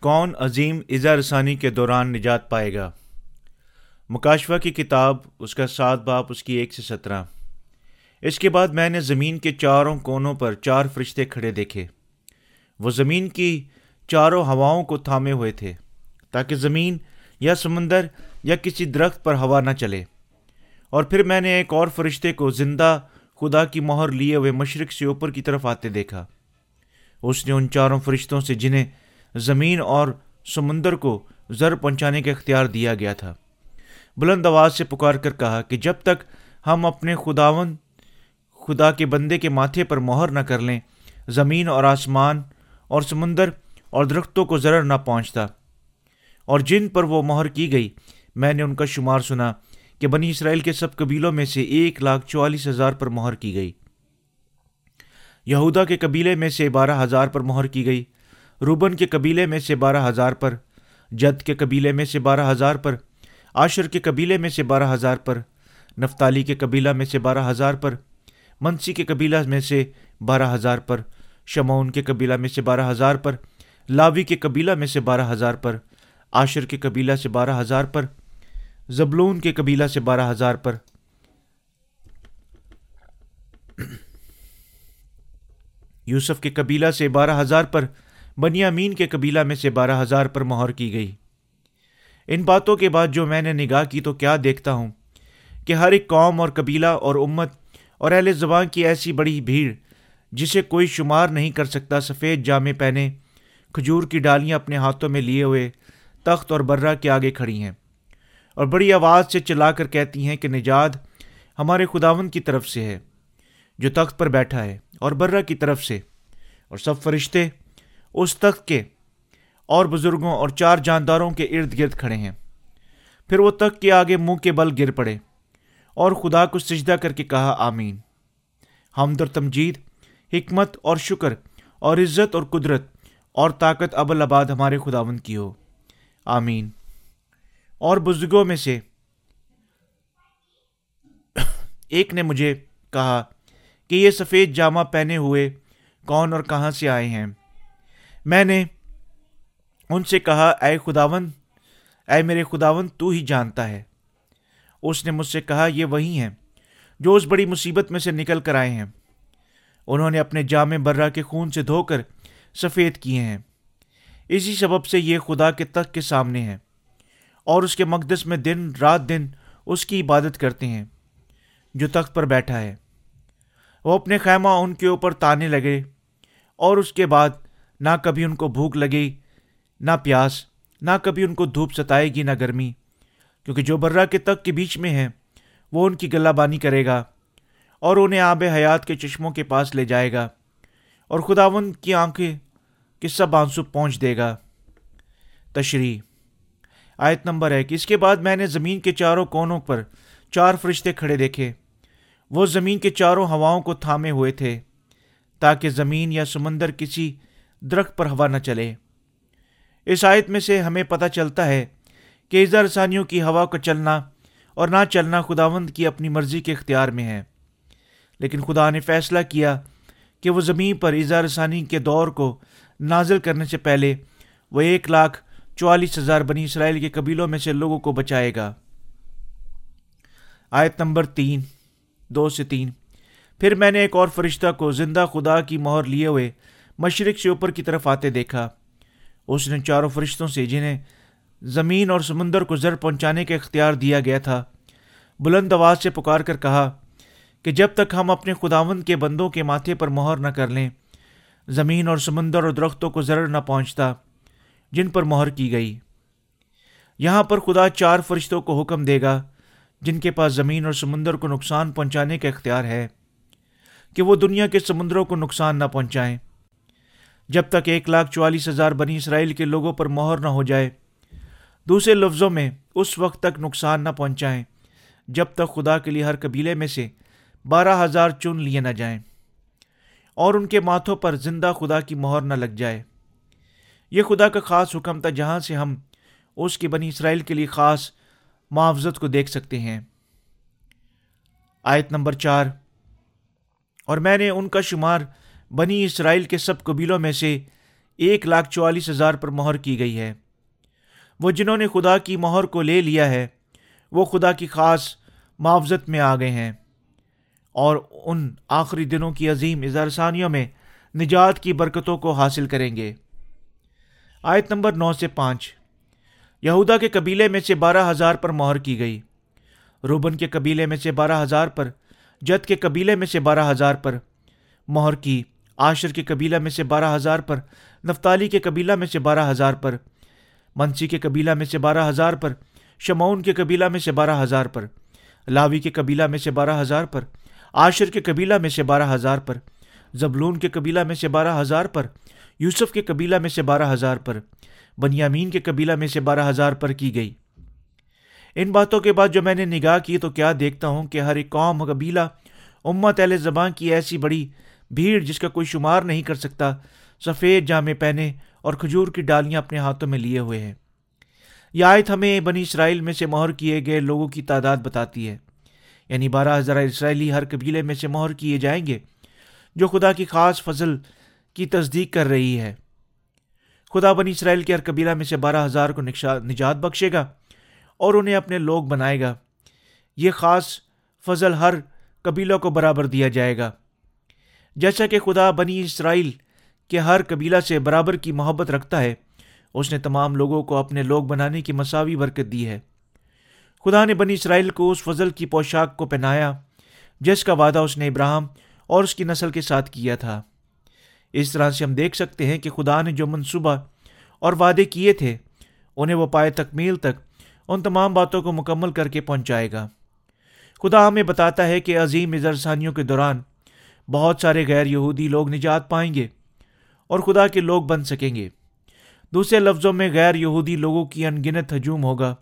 کون عظیم اظہار رسانی کے دوران نجات پائے گا؟ مکاشفہ کی کتاب، اس کا سات باپ، اس کی ایک سے سترہ۔ اس کے بعد میں نے زمین کے چاروں کونوں پر چار فرشتے کھڑے دیکھے۔ وہ زمین کی چاروں ہواؤں کو تھامے ہوئے تھے، تاکہ زمین یا سمندر یا کسی درخت پر ہوا نہ چلے۔ اور پھر میں نے ایک اور فرشتے کو زندہ خدا کی مہر لیے ہوئے مشرق سے اوپر کی طرف آتے دیکھا۔ اس نے ان چاروں فرشتوں سے جنہیں زمین اور سمندر کو زر پہنچانے کا اختیار دیا گیا تھا۔ بلند آواز سے پکار کر کہا کہ جب تک ہم اپنے خداون، خدا کے بندے کے ماتھے پر مہر نہ کر لیں، زمین اور آسمان اور سمندر اور درختوں کو ضرر نہ پہنچتا۔ اور جن پر وہ مہر کی گئی، میں نے ان کا شمار سنا کہ بنی اسرائیل کے سب قبیلوں میں سے ایک لاکھ چوالیس ہزار پر مہر کی گئی۔ یہودا کے قبیلے میں سے بارہ ہزار پر مہر کی گئی۔ روبن کے قبیلے میں سے بارہ ہزار پر جد کے قبیلے میں سے بارہ ہزار پر عاشر کے قبیلے میں سے بارہ ہزار پر نفتالی کے قبیلہ میں سے بارہ ہزار پر منسی کے قبیلہ میں سے بارہ ہزار پر شمعون کے قبیلہ میں سے بارہ ہزار پر لاوی کے قبیلہ میں سے بارہ ہزار پر عاشر کے قبیلہ سے بارہ ہزار پر زبلون کے قبیلہ سے بارہ ہزار پر یوسف کے قبیلہ سے بارہ ہزار پر بنیامین کے قبیلہ میں سے بارہ ہزار پر مہر کی گئی۔ ان باتوں کے بعد جو میں نے نگاہ کی تو کیا دیکھتا ہوں کہ ہر ایک قوم اور قبیلہ اور امت اور اہل زبان کی ایسی بڑی بھیڑ جسے کوئی شمار نہیں کر سکتا، سفید جامے پہنے، کھجور کی ڈالیاں اپنے ہاتھوں میں لیے ہوئے تخت اور برہ کے آگے کھڑی ہیں اور بڑی آواز سے چلا کر کہتی ہیں کہ نجات ہمارے خداون کی طرف سے ہے، جو تخت پر بیٹھا ہے اور برہ کی طرف سے اور سب فرشتے اس تخت کے اور بزرگوں اور چار جانداروں کے ارد گرد کھڑے ہیں۔ پھر وہ تخت کے آگے منہ کے بل گر پڑے اور خدا کو سجدہ کر کے کہا، آمین۔ ہم در تمجید، حکمت اور شکر اور عزت اور قدرت اور طاقت ابل آباد ہمارے خداون کی ہو۔ آمین۔ اور بزرگوں میں سے ایک نے مجھے کہا کہ یہ سفید جامہ پہنے ہوئے کون اور کہاں سے آئے ہیں؟ میں نے ان سے کہا، اے خداون، اے میرے خداون، تو ہی جانتا ہے. اس نے مجھ سے کہا، یہ وہی ہیں جو اس بڑی مصیبت میں سے نکل کر آئے ہیں۔ انہوں نے اپنے جامع برہ کے خون سے دھو کر سفید کیے ہیں۔ اسی سبب سے یہ خدا کے تخت کے سامنے ہیں اور اس کے مقدس میں دن رات دن اس کی عبادت کرتے ہیں جو تخت پر بیٹھا ہے۔ وہ اپنے خیمہ ان کے اوپر تانے لگے اور اس کے بعد نہ کبھی ان کو بھوک لگے، نہ پیاس، نہ کبھی ان کو دھوپ ستائے گی، نہ گرمی۔ کیونکہ جو برہ کے تک کے بیچ میں ہیں وہ ان کی گلہ بانی کرے گا اور انہیں آب حیات کے چشموں کے پاس لے جائے گا اور خداون کی آنکھیں کس سب آنسو پہنچ دے گا۔ تشریح۔ آیت نمبر ہے کہ اس کے بعد میں نے زمین کے چاروں کونوں پر چار فرشتے کھڑے دیکھے۔ وہ زمین کے چاروں ہواؤں کو تھامے ہوئے تھے تاکہ زمین یا سمندر کسی درخت پر ہوا نہ چلے۔ اس آیت میں سے ہمیں پتہ چلتا ہے کہ اظہار رسانیوں کی ہوا کا چلنا اور نہ چلنا خداوند کی اپنی مرضی کے اختیار میں ہے۔ لیکن خدا نے فیصلہ کیا کہ وہ زمین پر اظہار رسانی کے دور کو نازل کرنے سے پہلے وہ ایک لاکھ چوالیس ہزار بنی اسرائیل کے قبیلوں میں سے لوگوں کو بچائے گا۔ آیت نمبر تین، دو سے تین۔ پھر میں نے ایک اور فرشتہ کو زندہ خدا کی مہر لیے ہوئے مشرق سے اوپر کی طرف آتے دیکھا۔ اس نے چاروں فرشتوں سے جنہیں زمین اور سمندر کو زر پہنچانے کا اختیار دیا گیا تھا، بلند آواز سے پکار کر کہا کہ جب تک ہم اپنے خداون کے بندوں کے ماتھے پر مہر نہ کر لیں، زمین اور سمندر اور درختوں کو ضرر نہ پہنچتا، جن پر مہر کی گئی۔ یہاں پر خدا چار فرشتوں کو حکم دے گا، جن کے پاس زمین اور سمندر کو نقصان پہنچانے کا اختیار ہے، کہ وہ دنیا کے سمندروں کو نقصان نہ پہنچائیں۔ جب تک ایک لاکھ چوالیس ہزار بنی اسرائیل کے لوگوں پر مہر نہ ہو جائے۔ دوسرے لفظوں میں اس وقت تک نقصان نہ پہنچائیں، جب تک خدا کے لیے ہر قبیلے میں سے بارہ ہزار چن لیے نہ جائیں اور ان کے ماتھوں پر زندہ خدا کی مہر نہ لگ جائے۔ یہ خدا کا خاص حکم تھا جہاں سے ہم اس کی بنی اسرائیل کے لیے خاص معاوضت کو دیکھ سکتے ہیں۔ آیت نمبر چار، اور میں نے ان کا شمار بنی اسرائیل کے سب قبیلوں میں سے ایک لاکھ چوالیس ہزار پر مہر کی گئی ہے۔ وہ جنہوں نے خدا کی مہر کو لے لیا ہے، وہ خدا کی خاص معاوضت میں آ گئے ہیں۔ اور ان آخری دنوں کی عظیم اظہارثانیوں میں نجات کی برکتوں کو حاصل کریں گے۔ آیت نمبر نو سے پانچ۔ یہودا کے قبیلے میں سے بارہ ہزار پر مہر کی گئی۔ روبن کے قبیلے میں سے بارہ ہزار پر، جد کے قبیلے میں سے بارہ ہزار پر مہر کی۔ عاشر کے قبیلہ میں سے بارہ ہزار پر، نفتالی کے قبیلہ میں سے بارہ ہزار پر، منسی کے قبیلہ میں سے بارہ ہزار پر، شمعون کے قبیلہ میں سے بارہ ہزار پر، لاوی کے قبیلہ میں سے بارہ ہزار پر، عاشر کے قبیلہ میں سے بارہ ہزار پر، زبلون کے قبیلہ میں سے بارہ ہزار پر، یوسف کے قبیلہ میں سے بارہ ہزار پر، بنیامین کے قبیلہ میں سے بارہ ہزار پر کی گئی۔ ان باتوں کے بعد جو میں نے نگاہ کی تو کیا دیکھتا ہوں کہ ہر ایک قوم قبیلہ امت اہل زبان کی ایسی بڑی بھیڑ جس کا کوئی شمار نہیں کر سکتا، سفید جامے پہنے اور کھجور کی ڈالیاں اپنے ہاتھوں میں لیے ہوئے ہیں۔ یہ آیت ہمیں بنی اسرائیل میں سے مہر کیے گئے لوگوں کی تعداد بتاتی ہے۔ یعنی بارہ ہزار اسرائیلی ہر قبیلے میں سے مہر کیے جائیں گے، جو خدا کی خاص فضل کی تصدیق کر رہی ہے۔ خدا بنی اسرائیل کے ہر قبیلہ میں سے بارہ ہزار کو نجات بخشے گا اور انہیں اپنے لوگ بنائے گا۔ یہ خاص فضل ہر قبیلوں کو برابر دیا جائے گا۔ جیسا کہ خدا بنی اسرائیل کے ہر قبیلہ سے برابر کی محبت رکھتا ہے، اس نے تمام لوگوں کو اپنے لوگ بنانے کی مساوی برکت دی ہے۔ خدا نے بنی اسرائیل کو اس فضل کی پوشاک کو پہنایا، جس کا وعدہ اس نے ابراہم اور اس کی نسل کے ساتھ کیا تھا۔ اس طرح سے ہم دیکھ سکتے ہیں کہ خدا نے جو منصوبہ اور وعدے کیے تھے، انہیں وہ پائے تکمیل تک ان تمام باتوں کو مکمل کر کے پہنچائے گا۔ خدا ہمیں بتاتا ہے کہ عظیم اظہرثانیوں کے دوران بہت سارے غیر یہودی لوگ نجات پائیں گے اور خدا کے لوگ بن سکیں گے۔ دوسرے لفظوں میں غیر یہودی لوگوں کی ان گنت ہجوم ہوگا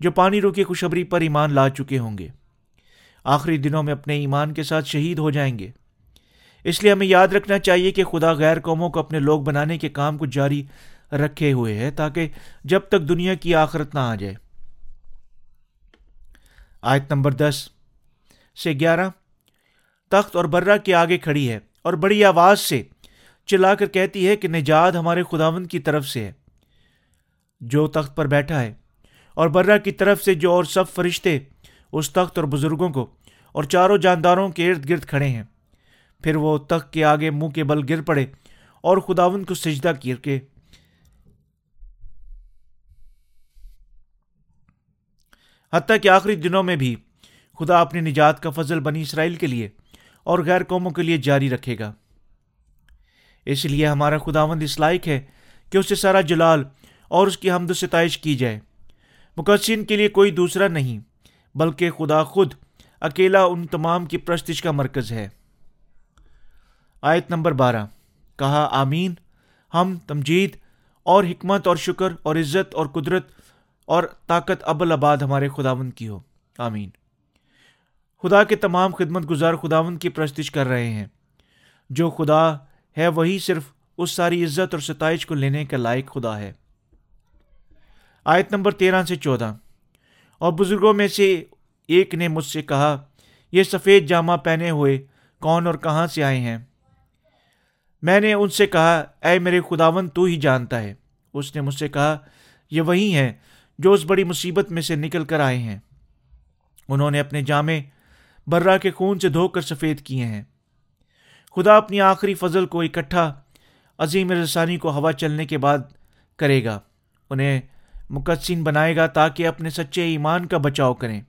جو پانی روکی خوشبری پر ایمان لا چکے ہوں گے۔ آخری دنوں میں اپنے ایمان کے ساتھ شہید ہو جائیں گے۔ اس لیے ہمیں یاد رکھنا چاہیے کہ خدا غیر قوموں کو اپنے لوگ بنانے کے کام کو جاری رکھے ہوئے ہے تاکہ جب تک دنیا کی آخرت نہ آ جائے۔ آیت نمبر دس سے گیارہ تخت اور برہ کے آگے کھڑی ہے اور بڑی آواز سے چلا کر کہتی ہے کہ نجات ہمارے خداون کی طرف سے ہے۔ جو تخت پر بیٹھا ہے اور برہ کی طرف سے جو اور سب فرشتے اس تخت اور بزرگوں کو اور چاروں جانداروں کے ارد گرد کھڑے ہیں۔ پھر وہ تخت کے آگے منہ کے بل گر پڑے اور خداون کو سجدہ کر کے حتیٰ کہ آخری دنوں میں بھی خدا اپنی نجات کا فضل بنی اسرائیل کے لیے اور غیر قوموں کے لیے جاری رکھے گا۔ اس لیے ہمارا خداوند اس لائق ہے کہ اسے سارا جلال اور اس کی حمد و ستائش کی جائے۔ مقدسین کے لیے کوئی دوسرا نہیں، بلکہ خدا خود اکیلا ان تمام کی پرستش کا مرکز ہے۔ آیت نمبر بارہ۔ کہا، آمین۔ ہم تمجید اور حکمت اور شکر اور عزت اور قدرت اور طاقت ابل آباد ہمارے خداون کی ہو۔ آمین۔ خدا کے تمام خدمت گزار خداون کی پرستش کر رہے ہیں۔ جو خدا ہے، وہی صرف اس ساری عزت اور ستائش کو لینے کا لائق خدا ہے۔ آیت نمبر تیرہ سے چودہ۔ اور بزرگوں میں سے ایک نے مجھ سے کہا، یہ سفید جامہ پہنے ہوئے کون اور کہاں سے آئے ہیں؟ میں نے ان سے کہا، اے میرے خداون تو ہی جانتا ہے۔ اس نے مجھ سے کہا، یہ وہی ہیں جو اس بڑی مصیبت میں سے نکل کر آئے ہیں۔ انہوں نے اپنے جامع برا کے خون سے دھو کر سفید کیے ہیں۔ خدا اپنی آخری فضل کو اکٹھا عظیم رسانی کو ہوا چلنے کے بعد کرے گا۔ انہیں مقدسین بنائے گا تاکہ اپنے سچے ایمان کا بچاؤ کریں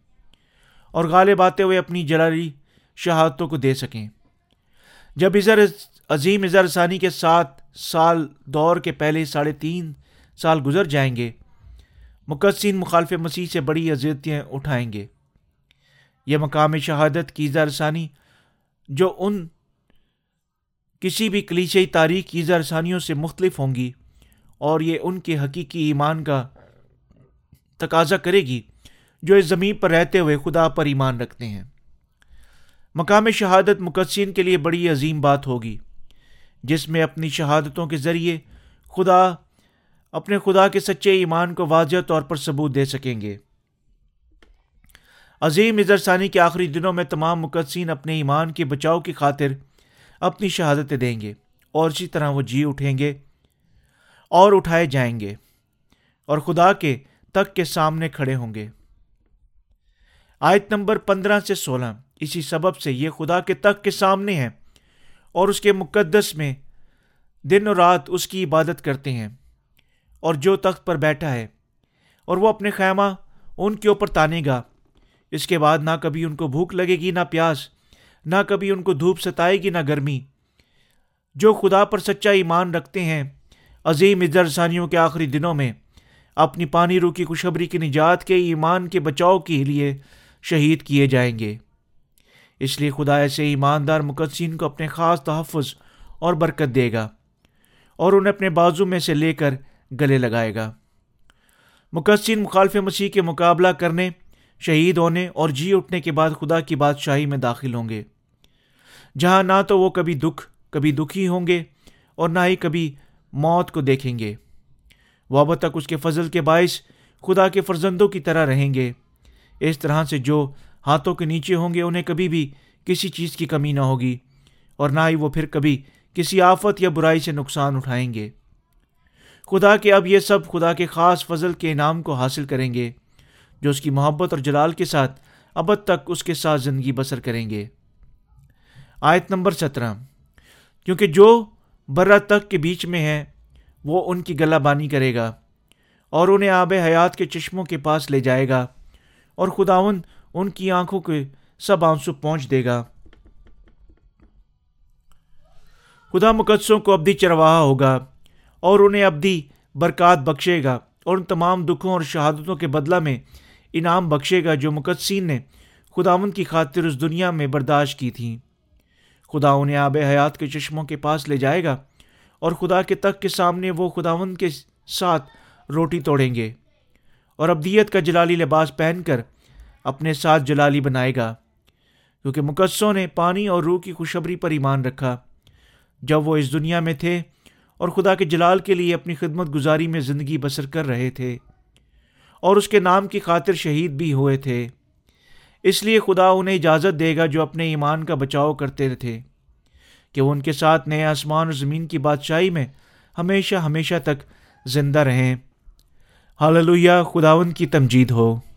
اور غالب آتے ہوئے اپنی جلالی شہادتوں کو دے سکیں۔ جب اظہر عظیم اظہر ثانی کے سات سال دور کے پہلے ساڑھے تین سال گزر جائیں گے، مقدسین مخالف مسیح سے بڑی اذیتیں اٹھائیں گے۔ یہ مقام شہادت کی ثانی، جو ان کسی بھی کلیچی تاریخ کی ثانیوں سے مختلف ہوں گی اور یہ ان کے حقیقی ایمان کا تقاضا کرے گی جو اس زمین پر رہتے ہوئے خدا پر ایمان رکھتے ہیں۔ مقام شہادت مقدسین کے لیے بڑی عظیم بات ہوگی، جس میں اپنی شہادتوں کے ذریعے خدا، اپنے خدا کے سچے ایمان کو واضح طور پر ثبوت دے سکیں گے۔ عظیم اظہر ثانی کے آخری دنوں میں تمام مقدسین اپنے ایمان کے بچاؤ کی خاطر اپنی شہادتیں دیں گے اور اسی طرح وہ جی اٹھیں گے اور اٹھائے جائیں گے اور خدا کے تک کے سامنے کھڑے ہوں گے۔ آیت نمبر پندرہ سے سولہ۔ اسی سبب سے یہ خدا کے تک کے سامنے ہے اور اس کے مقدس میں دن اور رات اس کی عبادت کرتے ہیں اور جو تخت پر بیٹھا ہے اور وہ اپنے خیمہ ان کے اوپر تانے گا۔ اس کے بعد نہ کبھی ان کو بھوک لگے گی نہ پیاس، نہ کبھی ان کو دھوپ ستائے گی نہ گرمی۔ جو خدا پر سچا ایمان رکھتے ہیں، عظیم ازرسانیوں کے آخری دنوں میں، اپنی پانی رو کی خوشبری کی نجات کے، ایمان کے بچاؤ کے لیے شہید کیے جائیں گے۔ اس لیے خدا ایسے ایماندار مقدسین کو اپنے خاص تحفظ اور برکت دے گا اور انہیں اپنے بازو میں سے لے کر گلے لگائے گا۔ مقدسین مخالف مسیح کے مقابلہ کرنے شہید ہونے اور جی اٹھنے کے بعد خدا کی بادشاہی میں داخل ہوں گے۔ جہاں نہ تو وہ کبھی دکھ، کبھی دکھی ہوں گے اور نہ ہی کبھی موت کو دیکھیں گے۔ وہ اب تک اس کے فضل کے باعث خدا کے فرزندوں کی طرح رہیں گے۔ اس طرح سے جو ہاتھوں کے نیچے ہوں گے، انہیں کبھی بھی کسی چیز کی کمی نہ ہوگی اور نہ ہی وہ پھر کبھی کسی آفت یا برائی سے نقصان اٹھائیں گے۔ خدا کے اب یہ سب خدا کے خاص فضل کے انعام کو حاصل کریں گے۔ جو اس کی محبت اور جلال کے ساتھ ابد تک اس کے ساتھ زندگی بسر کریں گے۔ آیت نمبر سترہ۔ کیونکہ جو برہ تک کے بیچ میں ہے، وہ ان کی گلہ بانی کرے گا اور انہیں آب حیات کے چشموں کے پاس لے جائے گا اور خداون ان کی آنکھوں کے سب آنسو پہنچ دے گا۔ خدا مقدسوں کو ابدی چرواہا ہوگا اور انہیں ابدی برکات بخشے گا اور ان تمام دکھوں اور شہادتوں کے بدلہ میں انعام بخشے گا جو مقدسین نے خداون کی خاطر اس دنیا میں برداشت کی تھیں خدا انہیں آب حیات کے چشموں کے پاس لے جائے گا اور خدا کے تک کے سامنے وہ خداون کے ساتھ روٹی توڑیں گے اور ابدیت کا جلالی لباس پہن کر اپنے ساتھ جلالی بنائے گا۔ کیونکہ مقدسوں نے پانی اور روح کی خوشبری پر ایمان رکھا۔ جب وہ اس دنیا میں تھے اور خدا کے جلال کے لیے اپنی خدمت گزاری میں زندگی بسر کر رہے تھے۔ اور اس کے نام کی خاطر شہید بھی ہوئے تھے۔ اس لیے خدا انہیں اجازت دے گا جو اپنے ایمان کا بچاؤ کرتے تھے، کہ وہ ان کے ساتھ نئے آسمان اور زمین کی بادشاہی میں ہمیشہ ہمیشہ تک زندہ رہیں۔ حاللویہ خداون کی تمجید ہو۔